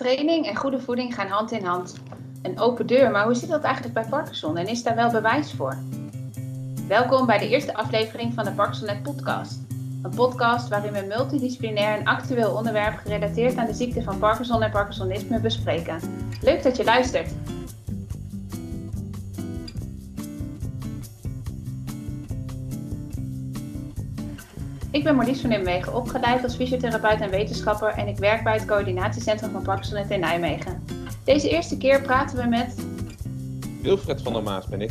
Training en goede voeding gaan hand in hand. Een open deur, maar hoe zit dat eigenlijk bij Parkinson en is daar wel bewijs voor? Welkom bij de eerste aflevering van de ParkinsonNet podcast. Een podcast waarin we multidisciplinair een actueel onderwerp gerelateerd aan de ziekte van Parkinson en Parkinsonisme bespreken. Leuk dat je luistert. Ik ben Marlies van Nimwegen, opgeleid als fysiotherapeut en wetenschapper en ik werk bij het coördinatiecentrum van Parkinson in Nijmegen. Deze eerste keer praten we met... Wilfred van der Maas ben ik,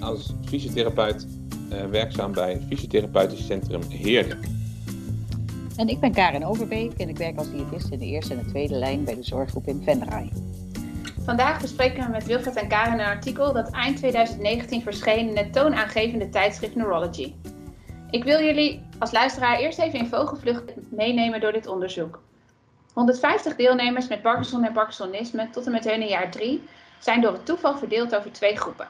als fysiotherapeut uh, werkzaam bij het fysiotherapeutisch centrum Heerden. En ik ben Karin Overbeek en ik werk als diëtist in de eerste en de tweede lijn bij de zorggroep in Venray. Vandaag bespreken we met Wilfred en Karin een artikel dat eind 2019 verscheen in het toonaangevende tijdschrift Neurology. Ik wil jullie als luisteraar eerst even in vogelvlucht meenemen door dit onderzoek. 150 deelnemers met Parkinson en Parkinsonisme tot en met hun jaar 3 zijn door het toeval verdeeld over twee groepen.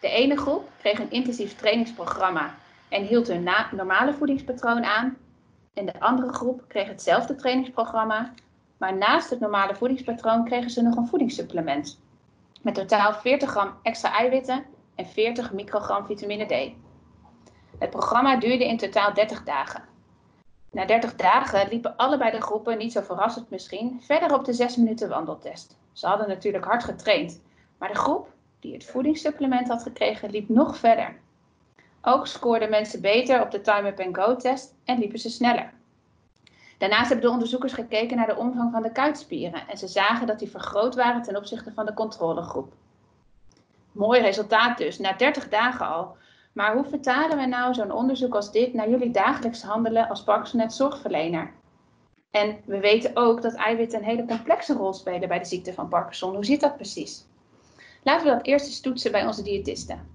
De ene groep kreeg een intensief trainingsprogramma en hield hun normale voedingspatroon aan. En de andere groep kreeg hetzelfde trainingsprogramma, maar naast het normale voedingspatroon kregen ze nog een voedingssupplement. Met totaal 40 gram extra eiwitten en 40 microgram vitamine D. Het programma duurde in totaal 30 dagen. Na 30 dagen liepen allebei de groepen, niet zo verrassend misschien, verder op de 6 minuten wandeltest. Ze hadden natuurlijk hard getraind, maar de groep die het voedingssupplement had gekregen liep nog verder. Ook scoorden mensen beter op de time-up-and-go-test en liepen ze sneller. Daarnaast hebben de onderzoekers gekeken naar de omvang van de kuitspieren en ze zagen dat die vergroot waren ten opzichte van de controlegroep. Mooi resultaat dus, na 30 dagen al. Maar hoe vertalen we nou zo'n onderzoek als dit naar jullie dagelijks handelen als Parkinsonet zorgverlener? En we weten ook dat eiwitten een hele complexe rol spelen bij de ziekte van Parkinson. Hoe zit dat precies? Laten we dat eerst eens toetsen bij onze diëtisten.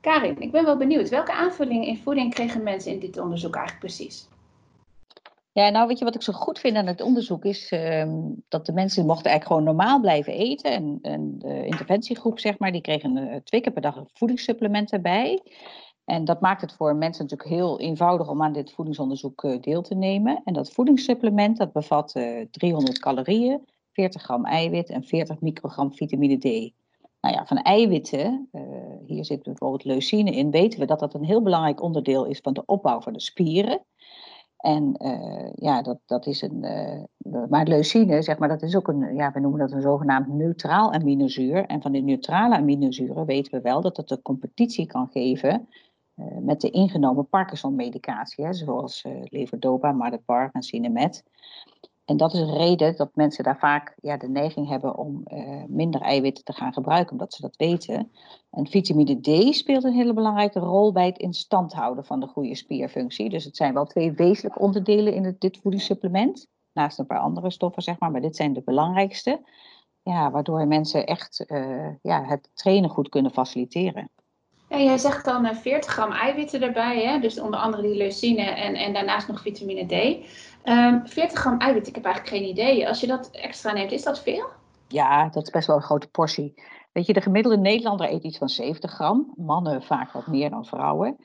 Karin, ik ben wel benieuwd. Welke aanvullingen in voeding kregen mensen in dit onderzoek eigenlijk precies? Ja, nou weet je wat ik zo goed vind aan het onderzoek is ehm, dat de mensen mochten eigenlijk gewoon normaal blijven eten. En, de interventiegroep, zeg maar, die kregen uh, twee keer per dag voedingssupplement erbij. En dat maakt het voor mensen natuurlijk heel eenvoudig om aan dit voedingsonderzoek uh, deel te nemen. En dat voedingssupplement dat bevat uh, 300 calorieën, 40 gram eiwit en 40 microgram vitamine D. Nou ja, van eiwitten, hier zit bijvoorbeeld leucine in, weten we dat dat een heel belangrijk onderdeel is van de opbouw van de spieren. En uh, ja, dat, dat is een. Uh, maar leucine, zeg maar, dat is ook een. Ja, we noemen dat een zogenaamd neutraal aminozuur. En van die neutrale aminozuren weten we wel dat het een competitie kan geven. Uh, met de ingenomen Parkinson-medicatie, zoals levodopa, Madapar en Cinemet. En dat is een reden dat mensen daar vaak ja, de neiging hebben om uh, minder eiwitten te gaan gebruiken, omdat ze dat weten. En vitamine D speelt een hele belangrijke rol bij het in stand houden van de goede spierfunctie. Dus het zijn wel twee wezenlijke onderdelen in dit voedingssupplement. Naast een paar andere stoffen, zeg maar, maar dit zijn de belangrijkste. Ja, waardoor mensen echt uh, ja, het trainen goed kunnen faciliteren. Ja, jij zegt dan 40 gram eiwitten erbij, hè? dus onder andere die leucine en, en daarnaast nog vitamine D. Um, ehm, 40 gram eiwit, ik heb eigenlijk geen idee. Als je dat extra neemt, is dat veel? Ja, dat is best wel een grote portie. Weet je, de gemiddelde Nederlander eet iets van 70 gram. Mannen vaak wat meer dan vrouwen.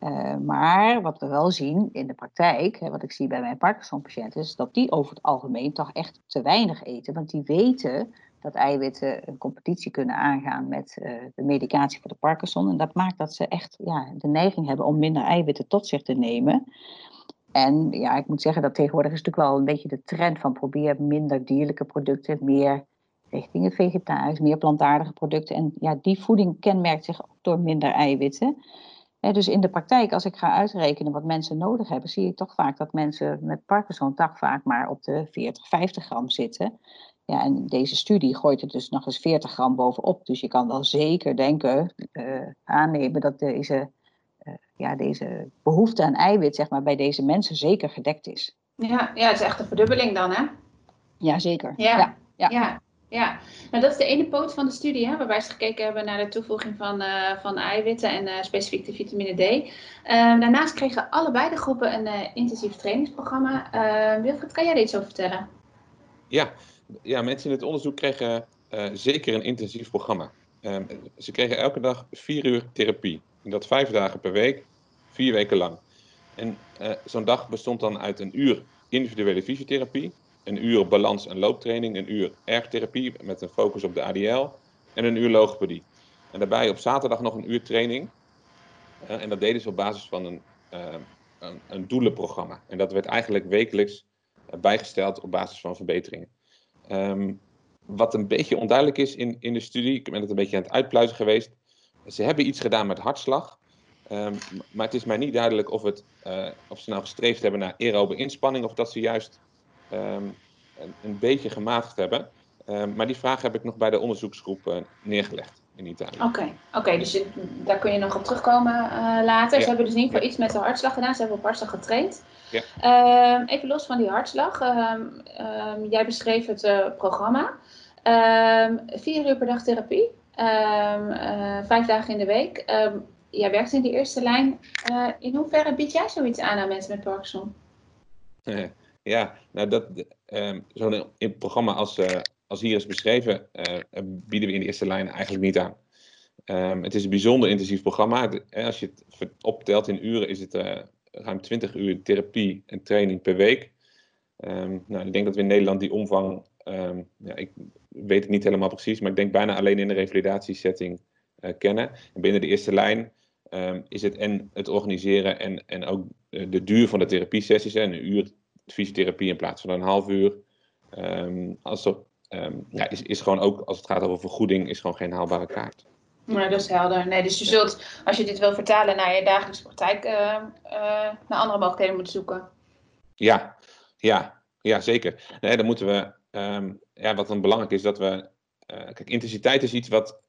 Uh, maar wat we wel zien in de praktijk, hè, wat ik zie bij mijn Parkinson-patiënten, is dat die over het algemeen toch echt te weinig eten. Want die weten dat eiwitten een competitie kunnen aangaan met uh, de medicatie voor de Parkinson. En dat maakt dat ze echt ja, de neiging hebben om minder eiwitten tot zich te nemen. En ja, ik moet zeggen dat tegenwoordig is natuurlijk wel een beetje de trend van probeer minder dierlijke producten, meer richting het vegetarisch, meer plantaardige producten. En ja, die voeding kenmerkt zich ook door minder eiwitten. Dus in de praktijk, als ik ga uitrekenen wat mensen nodig hebben, zie ik toch vaak dat mensen met Parkinson toch vaak maar op de 40, 50 gram zitten. Ja, en deze studie gooit er dus nog eens 40 gram bovenop. Dus je kan wel zeker denken, uh, aannemen dat deze uh, ja, deze behoefte aan eiwit zeg maar, bij deze mensen zeker gedekt is. Ja, ja, het is echt een verdubbeling dan, hè? Ja, zeker. Ja, ja, ja. Ja. Nou, dat is de ene poot van de studie, hè, waarbij ze gekeken hebben naar de toevoeging van, uh, van eiwitten en uh, specifiek de vitamine D. daarnaast kregen allebei de groepen een intensief trainingsprogramma. Wilfried, kan jij er iets over vertellen? Ja, ja mensen in het onderzoek kregen zeker een intensief programma. Ehm, ze kregen elke dag vier uur therapie. En dat vijf dagen per week, vier weken lang. En zo'n dag bestond dan uit een uur individuele fysiotherapie een uur balans- en looptraining, een uur ergotherapie met een focus op de ADL en een uur logopedie. En daarbij op zaterdag nog een uur training. en dat deden ze op basis van een, een, een doelenprogramma. En dat werd eigenlijk wekelijks bijgesteld op basis van verbeteringen. Ehm, wat een beetje onduidelijk is in, in de studie, ik ben het een beetje aan het uitpluizen geweest. Ze hebben iets gedaan met hartslag. Ehm, maar het is mij niet duidelijk of, het, of ze nou gestreefd hebben naar aerobe inspanning of dat ze juist ehm, een, een, beetje gematigd hebben. maar die vraag heb ik nog bij de onderzoeksgroep uh, neergelegd in Italië. Oké, oké, dus daar kun je nog op terugkomen uh, later. Ze hebben dus in ieder geval iets met de hartslag gedaan. Ze hebben op hartslag getraind. Ja. Ehm, even los van die hartslag. Ehm, ehm, jij beschreef het uh, programma. vier uur per dag therapie. Vijf dagen in de week. jij werkt in die eerste lijn. in hoeverre bied jij zoiets aan aan mensen met Parkinson? Ja, nou dat, zo'n programma als, als hier is beschreven, bieden we in de eerste lijn eigenlijk niet aan. het is een bijzonder intensief programma. Als je het optelt in uren, is het ruim 20 uur therapie en training per week. Um, nou, ik denk dat we in Nederland die omvang, um, ja, ik weet het niet helemaal precies, maar ik denk bijna alleen in de revalidatiesetting kennen. En binnen de eerste lijn um, is het en het organiseren en, en ook de duur van de therapiesessies, en een uur fysiotherapie in plaats van een half uur. als er, ja, is, is gewoon ook, als het gaat over vergoeding, is gewoon geen haalbare kaart. Nee, dat is helder. Nee, dus je zult, als je dit wil vertalen naar je dagelijkse praktijk, uh, uh, naar andere mogelijkheden moeten zoeken. Ja, ja, ja zeker. Nee, dan moeten we, um, ja, wat dan belangrijk is, dat we, uh, kijk, intensiteit is iets wat,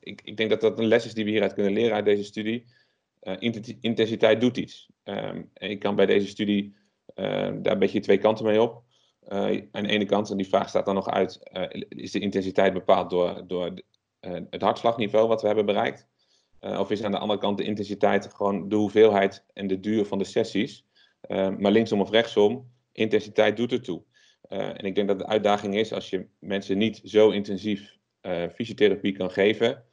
ik, ik denk dat dat een les is die we hieruit kunnen leren uit deze studie. intensiteit doet iets. Um, en ik kan bij deze studie daar een beetje twee kanten mee op. aan de ene kant, en die vraag staat dan nog uit, is de intensiteit bepaald door, door eh, het hartslagniveau wat we hebben bereikt? Eh, of is aan de andere kant de intensiteit gewoon de hoeveelheid en de duur van de sessies? Eh, maar linksom of rechtsom, intensiteit doet ertoe. en ik denk dat de uitdaging is als je mensen niet zo intensief fysiotherapie kan geven,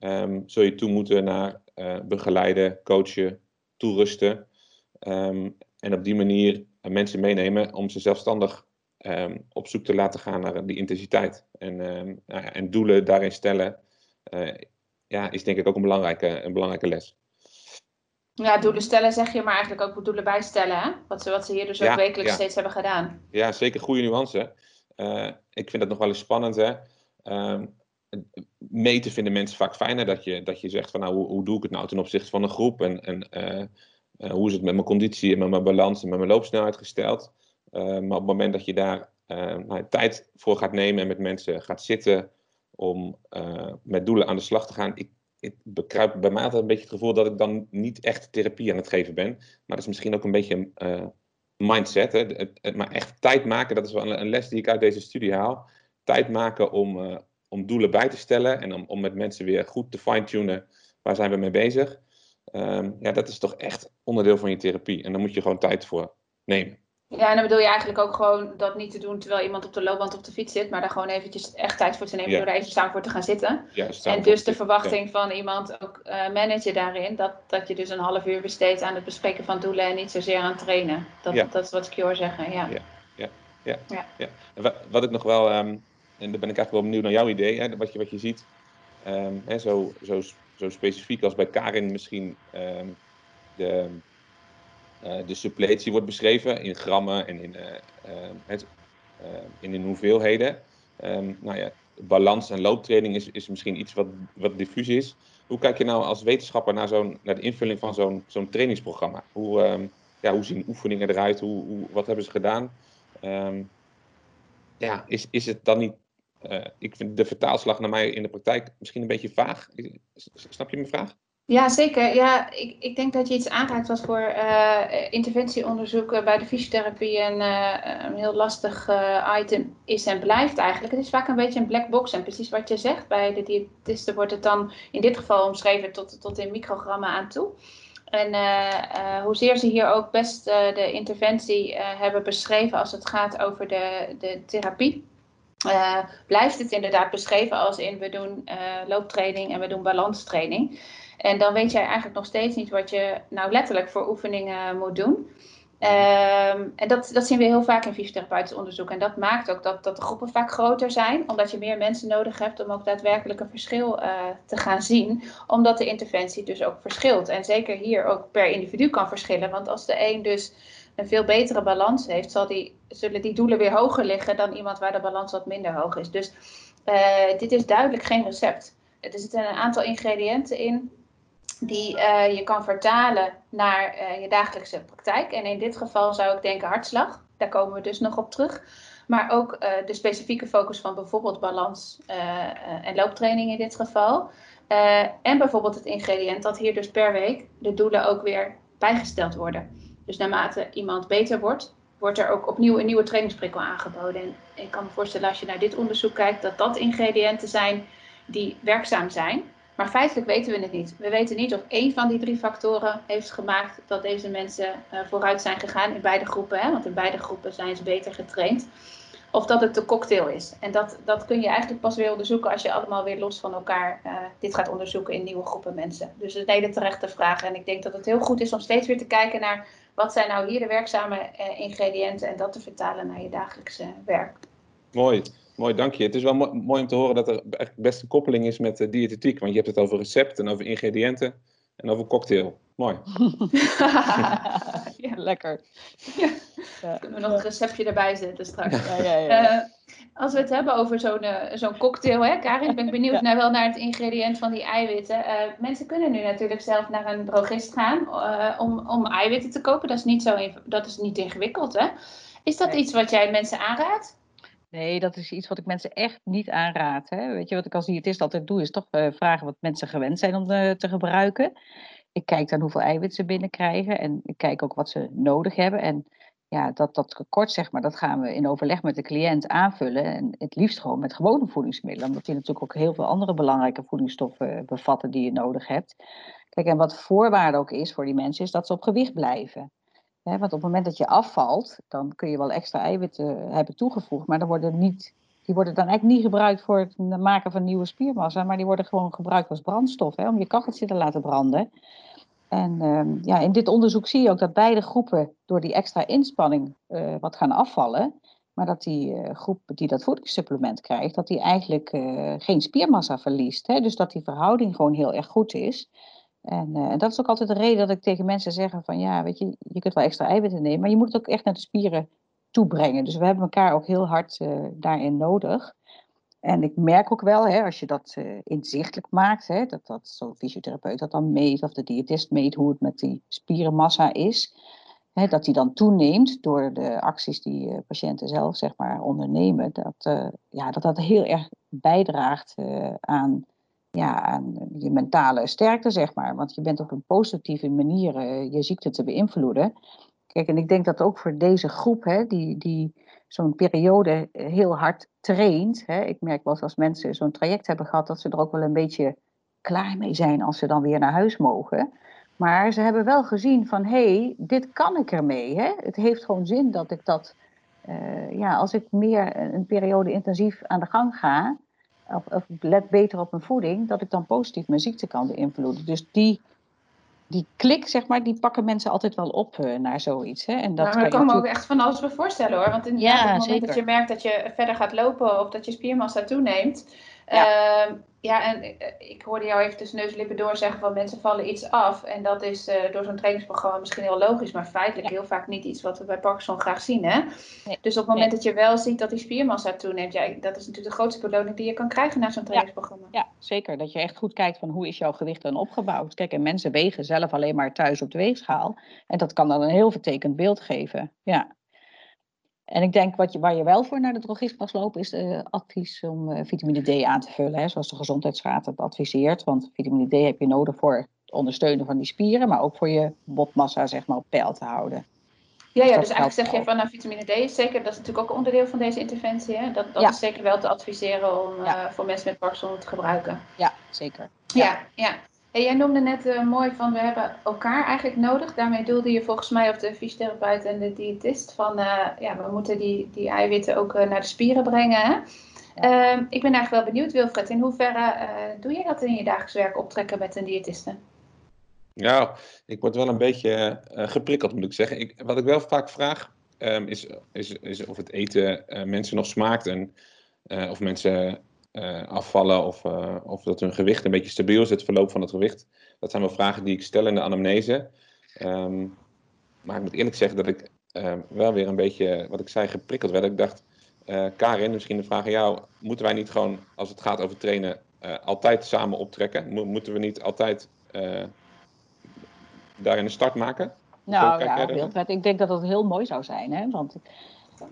um, zul je toe moeten naar begeleiden, coachen, toerusten. Ehm, en op die manier mensen meenemen om ze zelfstandig Ehm, op zoek te laten gaan naar die intensiteit. En, um, nou ja, en doelen daarin stellen, uh, ja, is denk ik ook een belangrijke, een belangrijke les. Ja, doelen stellen zeg je, maar eigenlijk ook doelen bijstellen, hè? Wat ze, wat ze hier dus ook wekelijks steeds hebben gedaan. Ja, zeker goede nuance. Uh, ik vind dat nog wel eens spannend, hè. Um, meten vinden mensen vaak fijner, dat je, dat je zegt van nou, hoe, hoe doe ik het nou ten opzichte van een groep en, en uh, hoe is het met mijn conditie en met mijn balans en met mijn loopsnelheid gesteld. Eh, maar op het moment dat je daar eh, nou, tijd voor gaat nemen en met mensen gaat zitten om eh, met doelen aan de slag te gaan, ik, ik bekruip bij mij altijd een beetje het gevoel dat ik dan niet echt therapie aan het geven ben. Maar dat is misschien ook een beetje een mindset. Hè? Het, maar echt tijd maken, dat is wel een, les die ik uit deze studie haal. Tijd maken om, om doelen bij te stellen en om, om met mensen weer goed te fine-tunen. Waar zijn we mee bezig? Um, ja, dat is toch echt onderdeel van je therapie. En daar moet je gewoon tijd voor nemen. Ja, en dan bedoel je eigenlijk ook gewoon dat niet te doen terwijl iemand op de loopband op de fiets zit, maar daar gewoon eventjes echt tijd voor te nemen door er even staan voor te gaan zitten. Ja, en dus de verwachting van iemand ook uh, managen daarin, dat, dat je dus een half uur besteedt aan het bespreken van doelen en niet zozeer aan trainen. Dat, dat is wat ik je hoor zeggen, ja. Ja, ja, ja. ja. Wat ik nog wel, um, en daar ben ik eigenlijk wel benieuwd naar jouw idee, hè, wat, je, wat je ziet, um, hè, zo, zo, zo specifiek als bij Karin misschien um, de eh, de suppletie wordt beschreven in grammen en in, eh, eh, het, in, in hoeveelheden. Nou ja, balans en looptraining is, is misschien iets wat, wat diffuus is. Hoe kijk je nou als wetenschapper naar, zo'n, naar de invulling van zo'n, zo'n trainingsprogramma? Hoe, ja, hoe zien oefeningen eruit? Hoe, hoe, wat hebben ze gedaan? Ja, is, is het dan niet. Uh, ik vind de vertaalslag naar mij in de praktijk misschien een beetje vaag. Snap je mijn vraag? Ja, zeker. Ja, ik, ik denk dat je iets aanraakt wat voor uh, interventieonderzoek bij de fysiotherapie een, een heel lastig item is en blijft eigenlijk. Het is vaak een beetje een black box en precies wat je zegt. Bij de diëtisten wordt het dan in dit geval omschreven tot, tot in microgrammen aan toe. En hoezeer ze hier ook best de interventie hebben beschreven als het gaat over de, de therapie. Blijft het inderdaad beschreven als in we doen looptraining en we doen balanstraining. En dan weet jij eigenlijk nog steeds niet wat je nou letterlijk voor oefeningen moet doen. Ehm, en dat, dat zien we heel vaak in fysiotherapeutisch onderzoek. En dat maakt ook dat, dat de groepen vaak groter zijn, omdat je meer mensen nodig hebt om ook daadwerkelijk een verschil uh, te gaan zien. Omdat de interventie dus ook verschilt. En zeker hier ook per individu kan verschillen. Want als de een dus een veel betere balans heeft, zal die, zullen die doelen weer hoger liggen dan iemand waar de balans wat minder hoog is. Dus uh, dit is duidelijk geen recept. Er zitten een aantal ingrediënten in die uh, je kan vertalen naar uh, je dagelijkse praktijk. En in dit geval zou ik denken hartslag. Daar komen we dus nog op terug. Maar ook de specifieke focus van bijvoorbeeld balans en looptraining in dit geval. en bijvoorbeeld het ingrediënt dat hier dus per week de doelen ook weer bijgesteld worden. Dus naarmate iemand beter wordt, wordt er ook opnieuw een nieuwe trainingsprikkel aangeboden. En ik kan me voorstellen als je naar dit onderzoek kijkt, dat dat ingrediënten zijn die werkzaam zijn. Maar feitelijk weten we het niet. We weten niet of één van die drie factoren heeft gemaakt dat deze mensen uh, vooruit zijn gegaan in beide groepen. Hè? Want in beide groepen zijn ze beter getraind. Of dat het de cocktail is. En dat, dat kun je eigenlijk pas weer onderzoeken als je allemaal weer los van elkaar uh, dit gaat onderzoeken in nieuwe groepen mensen. Dus het hele terechte vraag. En ik denk dat het heel goed is om steeds weer te kijken naar wat zijn nou hier de werkzame uh, ingrediënten en dat te vertalen naar je dagelijkse werk. Mooi. Mooi, dank je. Het is wel mooi, mooi om te horen dat er echt best een koppeling is met de diëtetiek. Want je hebt het over recepten, over ingrediënten en over cocktail. Mooi. ja. Lekker. Ja. Ja. Kunnen we nog een receptje erbij zetten straks. Ja, ja, ja. Uh, als we het hebben over zo'n uh, zo'n cocktail, hè, Karin, ben ik benieuwd naar, wel naar het ingrediënt van die eiwitten. Uh, mensen kunnen nu natuurlijk zelf naar een drogist gaan om, om eiwitten te kopen. Dat is niet, zo dat is niet ingewikkeld, hè? Is dat nee. iets wat jij mensen aanraadt? Nee, dat is iets wat ik mensen echt niet aanraad. Hè. Weet je wat ik als diëtist altijd doe, is toch vragen wat mensen gewend zijn om te gebruiken. Ik kijk dan hoeveel eiwit ze binnenkrijgen en ik kijk ook wat ze nodig hebben. En ja, dat, dat tekort, zeg maar, dat gaan we in overleg met de cliënt aanvullen. En het liefst gewoon met gewone voedingsmiddelen, omdat die natuurlijk ook heel veel andere belangrijke voedingsstoffen bevatten die je nodig hebt. Kijk, en wat voorwaarde ook is voor die mensen, is dat ze op gewicht blijven. Want op het moment dat je afvalt, dan kun je wel extra eiwitten hebben toegevoegd, maar dan worden niet, die worden dan eigenlijk niet gebruikt voor het maken van nieuwe spiermassa, maar die worden gewoon gebruikt als brandstof, hè, om je kacheltje te laten branden. En uh, ja, in dit onderzoek zie je ook dat beide groepen door die extra inspanning uh, wat gaan afvallen, maar dat die uh, groep die dat voedingssupplement krijgt, dat die eigenlijk uh, geen spiermassa verliest. Hè, dus dat die verhouding gewoon heel erg goed is. En, en, dat is ook altijd de reden dat ik tegen mensen zeg van ja, weet je, je kunt wel extra eiwitten nemen, maar je moet het ook echt naar de spieren toebrengen. Dus we hebben elkaar ook heel hard uh, daarin nodig. En ik merk ook wel, hè, als je dat uh, inzichtelijk maakt, hè, dat, dat zo'n fysiotherapeut dat dan meet of de diëtist meet hoe het met die spierenmassa is, hè, dat die dan toeneemt door de acties die patiënten zelf zeg maar, ondernemen, dat, ja, dat dat heel erg bijdraagt aan ja, aan je mentale sterkte, zeg maar. Want je bent op een positieve manier je ziekte te beïnvloeden. Kijk, en ik denk dat ook voor deze groep, hè, die, die zo'n periode heel hard traint. Hè, ik merk wel eens als mensen zo'n traject hebben gehad, dat ze er ook wel een beetje klaar mee zijn als ze dan weer naar huis mogen. Maar ze hebben wel gezien van, hé, hey, dit kan ik ermee. Hè? Het heeft gewoon zin dat ik dat, uh, ja, als ik meer een periode intensief aan de gang ga, of, of let beter op mijn voeding, dat ik dan positief mijn ziekte kan beïnvloeden. Dus die, die klik, zeg maar, die pakken mensen altijd wel op uh, naar zoiets. Hè? En dat nou, maar kan me ook echt van alles bij voorstellen hoor. Want in ja, het moment zeker. dat je merkt dat je verder gaat lopen of dat je spiermassa toeneemt, ja. Uh, ja, en ik hoorde jou even tussen neus en lippen door zeggen van mensen vallen iets af. En dat is uh, door zo'n trainingsprogramma misschien heel logisch, maar feitelijk ja. heel vaak niet iets wat we bij Parkinson graag zien. Hè? Nee. Dus op het moment nee. dat je wel ziet dat die spiermassa toeneemt, ja, dat is natuurlijk de grootste beloning die je kan krijgen na zo'n trainingsprogramma. Ja. ja, zeker. Dat je echt goed kijkt van hoe is jouw gewicht dan opgebouwd. Kijk, en mensen wegen zelf alleen maar thuis op de weegschaal. En dat kan dan een heel vertekend beeld geven. Ja. En ik denk wat je, waar je wel voor naar de drogist mag lopen, is uh, advies om uh, vitamine D aan te vullen. Hè, zoals de Gezondheidsraad het adviseert. Want vitamine D heb je nodig voor het ondersteunen van die spieren, maar ook voor je botmassa zeg maar, op peil te houden. Ja, ja dus, dus eigenlijk zeg je van nou, vitamine D is zeker, dat is natuurlijk ook onderdeel van deze interventie. Hè? Dat, dat ja. is zeker wel te adviseren om ja. uh, voor mensen met Parkinson te gebruiken. Ja, zeker. Ja, ja. Hey, jij noemde net uh, mooi van we hebben elkaar eigenlijk nodig. Daarmee doelde je volgens mij op de fysiotherapeut en de diëtist. Van uh, ja, we moeten die, die eiwitten ook uh, naar de spieren brengen. Hè? Ja. Uh, ik ben eigenlijk wel benieuwd, Wilfred. In hoeverre doe je dat in je dagelijks werk optrekken met een diëtiste? Ja, ik word wel een beetje geprikkeld, moet ik zeggen. Ik, wat ik wel vaak vraag, um, is, is, is of het eten mensen nog smaakt en of mensen afvallen of, of dat hun gewicht een beetje stabiel is, het verloop van het gewicht. Dat zijn wel vragen die ik stel in de anamnese. Ehm, maar ik moet eerlijk zeggen dat ik ehm, wel weer een beetje, wat ik zei, geprikkeld werd. Ik dacht, uh, Karin, misschien de vraag aan jou. Moeten wij niet gewoon, als het gaat over trainen, altijd samen optrekken? moeten we niet altijd daarin een start maken? Nou ja, Wilfred, ik denk dat dat heel mooi zou zijn. Hè? Want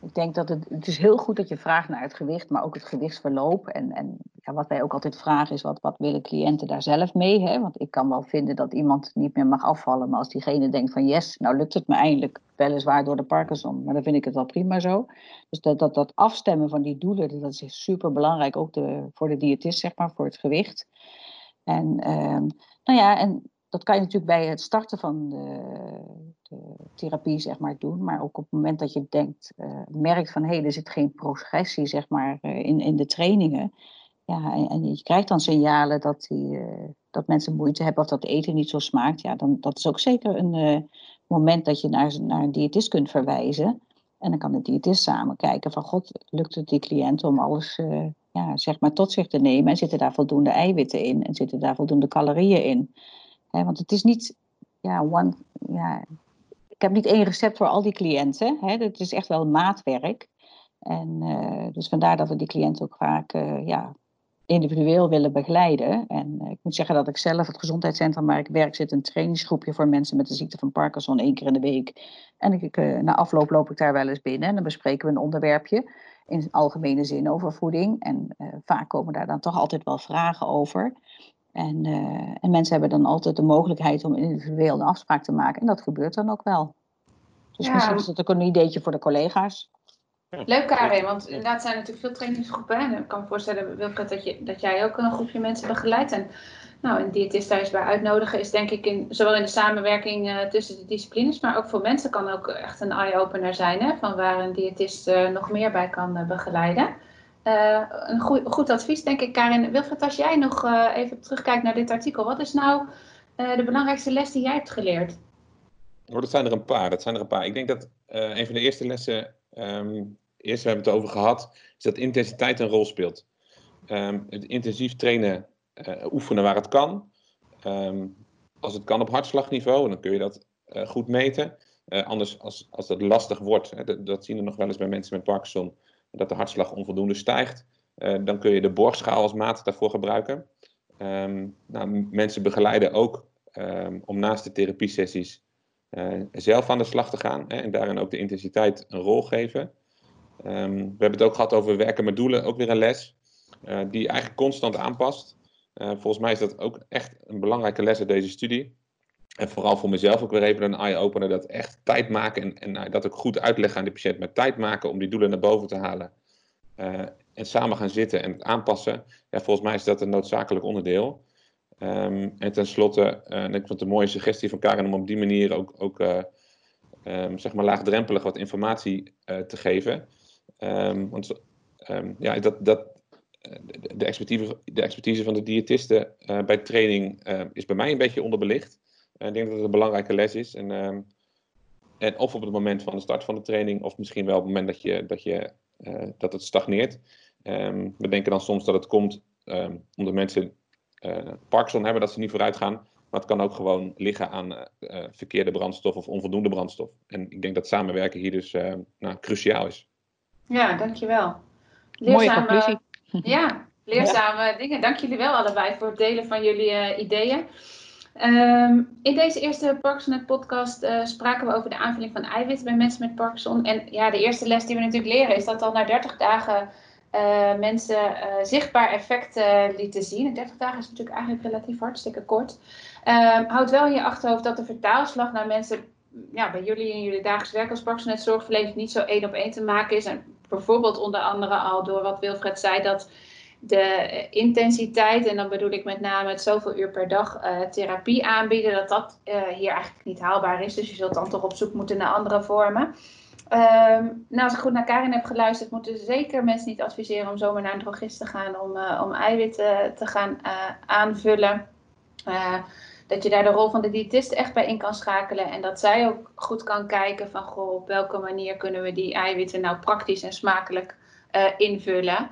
ik denk dat het, het is heel goed dat je vraagt naar het gewicht, maar ook het gewichtsverloop. En, en ja, wat wij ook altijd vragen is, wat, wat willen cliënten daar zelf mee? Hè? Want ik kan wel vinden dat iemand niet meer mag afvallen, maar als diegene denkt van yes, nou lukt het me eindelijk, weliswaar door de Parkinson, maar dan vind ik het wel prima zo. Dus dat, dat, dat afstemmen van die doelen, dat is super belangrijk, ook de, voor de diëtist, zeg maar, voor het gewicht. En, ehm, nou ja, en dat kan je natuurlijk bij het starten van de, de, therapie zeg maar, doen. Maar ook op het moment dat je denkt, uh, merkt van hé, hey, er zit geen progressie zeg maar, uh, in, in de trainingen. Ja, en, je krijgt dan signalen dat, die, dat mensen moeite hebben of dat eten niet zo smaakt. Ja, dan dat is ook zeker een moment dat je naar, naar een diëtist kunt verwijzen. En dan kan de diëtist samen kijken van god, lukt het die cliënt om alles ja, zeg maar tot zich te nemen. En zitten daar voldoende eiwitten in en zitten daar voldoende calorieën in want het is niet, ja, one, ja, ik heb niet één recept voor al die cliënten. Hè. Het is echt wel maatwerk. En uh, dus vandaar dat we die cliënten ook vaak uh, ja, individueel willen begeleiden. En uh, ik moet zeggen dat ik zelf het gezondheidscentrum waar ik werk zit een trainingsgroepje voor mensen met de ziekte van Parkinson één keer in de week. En ik, na afloop loop ik daar wel eens binnen en dan bespreken we een onderwerpje in algemene zin over voeding. En vaak komen daar dan toch altijd wel vragen over. En, uh, en mensen hebben dan altijd de mogelijkheid om individueel een afspraak te maken. En dat gebeurt dan ook wel. Dus ja. misschien is dat ook een ideetje voor de collega's. Leuk Karin, want inderdaad zijn er natuurlijk veel trainingsgroepen. En ik kan me voorstellen, Wilfred, dat, je, dat jij ook een groepje mensen begeleidt. En nou, een diëtist thuis bij uitnodigen is denk ik in, zowel in de samenwerking uh, tussen de disciplines, maar ook voor mensen kan ook echt een eye-opener zijn. Hè, van waar een diëtist uh, nog meer bij kan begeleiden. Uh, een goed, goed, advies, denk ik, Karin. Wilfred, als jij nog uh, even terugkijkt naar dit artikel, wat is nou uh, de belangrijkste les die jij hebt geleerd? Oh, dat zijn er een paar. Dat zijn er een paar. Ik denk dat een van de eerste lessen, um, eerst we het over gehad, is dat intensiteit een rol speelt. Um, het intensief trainen, oefenen waar het kan. Um, als het kan op hartslagniveau, dan kun je dat goed meten. anders, als, als dat lastig wordt, hè, dat zien we nog wel eens bij mensen met Parkinson dat de hartslag onvoldoende stijgt, uh, dan kun je de borgschaal als maat daarvoor gebruiken. Um, nou, mensen begeleiden ook um, om naast de therapiesessies uh, zelf aan de slag te gaan hè, en daarin ook de intensiteit een rol geven. Um, we hebben het ook gehad over werken met doelen, ook weer een les uh, die eigenlijk constant aanpast. volgens mij is dat ook echt een belangrijke les uit deze studie. En vooral voor mezelf ook weer even een eye-opener. Dat echt tijd maken en, en nou, dat ook goed uitleggen aan de patiënt. Met tijd maken om die doelen naar boven te halen. Uh, en samen gaan zitten en aanpassen. Ja, volgens mij is dat een noodzakelijk onderdeel. Um, en tenslotte, en ik vond het een mooie suggestie van Karen om op die manier ook, ook um, zeg maar laagdrempelig wat informatie te geven. Um, want ja, dat, dat, de, expertise, de expertise van de diëtisten bij training is bij mij een beetje onderbelicht. Eh, ik denk dat het een belangrijke les is. En, ehm, en of op het moment van de start van de training, of misschien wel op het moment dat, je, dat, je, uh, dat het stagneert. Um, we denken dan soms dat het komt um, omdat mensen uh, Parkinson hebben, dat ze niet vooruit gaan. Maar het kan ook gewoon liggen aan uh, verkeerde brandstof of onvoldoende brandstof. En ik denk dat samenwerken hier dus nou, cruciaal is. Ja, dankjewel. Leerzame, Mooie conclusie. Ja, leerzame ja. dingen. Dank jullie wel allebei voor het delen van jullie ideeën. Um, in deze eerste Parkinson podcast uh, spraken we over de aanvulling van eiwitten bij mensen met Parkinson. En ja, de eerste les die we natuurlijk leren is dat al na 30 dagen uh, mensen uh, zichtbaar effect lieten zien. En 30 dagen is natuurlijk eigenlijk relatief hartstikke kort. Um, houd wel in je achterhoofd dat de vertaalslag naar mensen ja, bij jullie in jullie dagelijks werk als Parkinson zorgverlener niet zo één op één te maken is. En bijvoorbeeld onder andere al door wat Wilfred zei dat de intensiteit, en dan bedoel ik met name het zoveel uur per dag uh, therapie aanbieden, dat dat uh, hier eigenlijk niet haalbaar is. Dus je zult dan toch op zoek moeten naar andere vormen. Um, als ik goed naar Karin heb geluisterd, moeten zeker mensen niet adviseren om zomaar naar een drogist te gaan om, uh, om eiwitten te gaan aanvullen. dat je daar de rol van de diëtist echt bij in kan schakelen. En dat zij ook goed kan kijken van goh, op welke manier kunnen we die eiwitten nou praktisch en smakelijk invullen.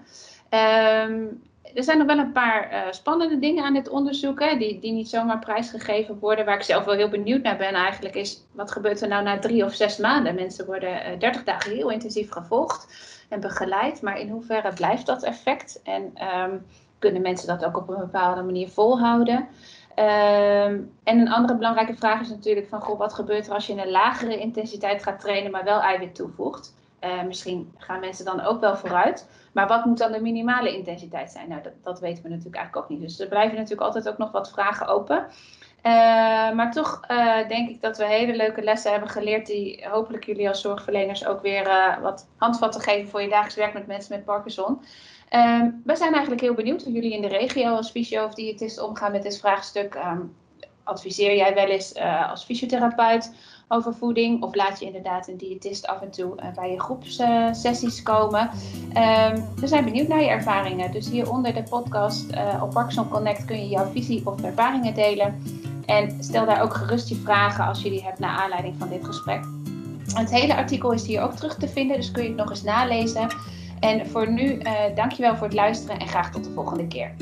Um, er zijn nog wel een paar uh, spannende dingen aan dit onderzoek, hè, die, die niet zomaar prijsgegeven worden. Waar ik zelf wel heel benieuwd naar ben eigenlijk, is wat gebeurt er nou na drie of zes maanden? Mensen worden uh, eh, 30 dagen heel intensief gevolgd en begeleid, maar in hoeverre blijft dat effect? En um, kunnen mensen dat ook op een bepaalde manier volhouden? Um, en een andere belangrijke vraag is natuurlijk van, wat gebeurt er als je in een lagere intensiteit gaat trainen, maar wel eiwit toevoegt? Uh, misschien gaan mensen dan ook wel vooruit. Maar wat moet dan de minimale intensiteit zijn? Nou, dat, dat weten we natuurlijk eigenlijk ook niet. Dus er blijven natuurlijk altijd ook nog wat vragen open. Uh, maar toch uh, denk ik dat we hele leuke lessen hebben geleerd die hopelijk jullie als zorgverleners ook weer wat handvatten geven voor je dagelijks werk met mensen met Parkinson. Ehm, we zijn eigenlijk heel benieuwd hoe jullie in de regio als fysio of diëtist omgaan met dit vraagstuk. Um, adviseer jij wel eens als fysiotherapeut over voeding? Of laat je inderdaad een diëtist af en toe uh, bij je groepssessies komen? Um, we zijn benieuwd naar je ervaringen. Dus hier onder de podcast uh, op Parkinson Connect kun je jouw visie of ervaringen delen. En stel daar ook gerust je vragen als je die hebt naar aanleiding van dit gesprek. Het hele artikel is hier ook terug te vinden, dus kun je het nog eens nalezen. En voor nu, uh, dankjewel voor het luisteren en graag tot de volgende keer.